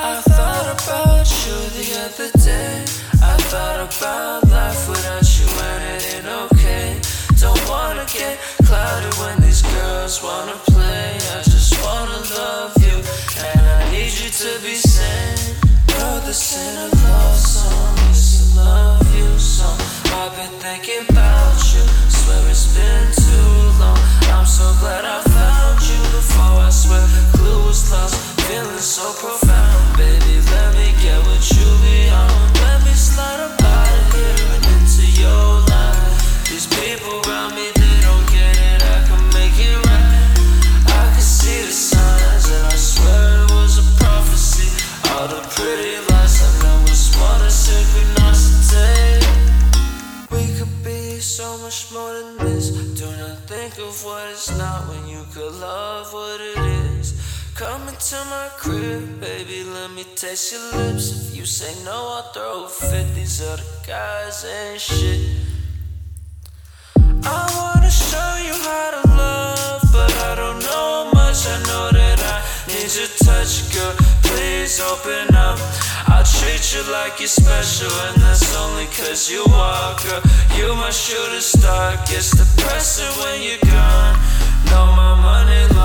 I thought about you the other day. I thought about life without you and it ain't okay. Don't wanna get clouded when these girls wanna play. I just wanna love you and I need you to be sane. Girl, this ain't a love song, much more than this. Do not think of what it's not when you could love what it is. Come into my crib, baby, let me taste your lips. If you say no, I'll throw a fit. These other guys ain't shit. Need your touch, girl. Please open up. I'll treat you like you're special, and that's only cause you are, girl. You my shooting star. Gets depressing when you're gone. Know my money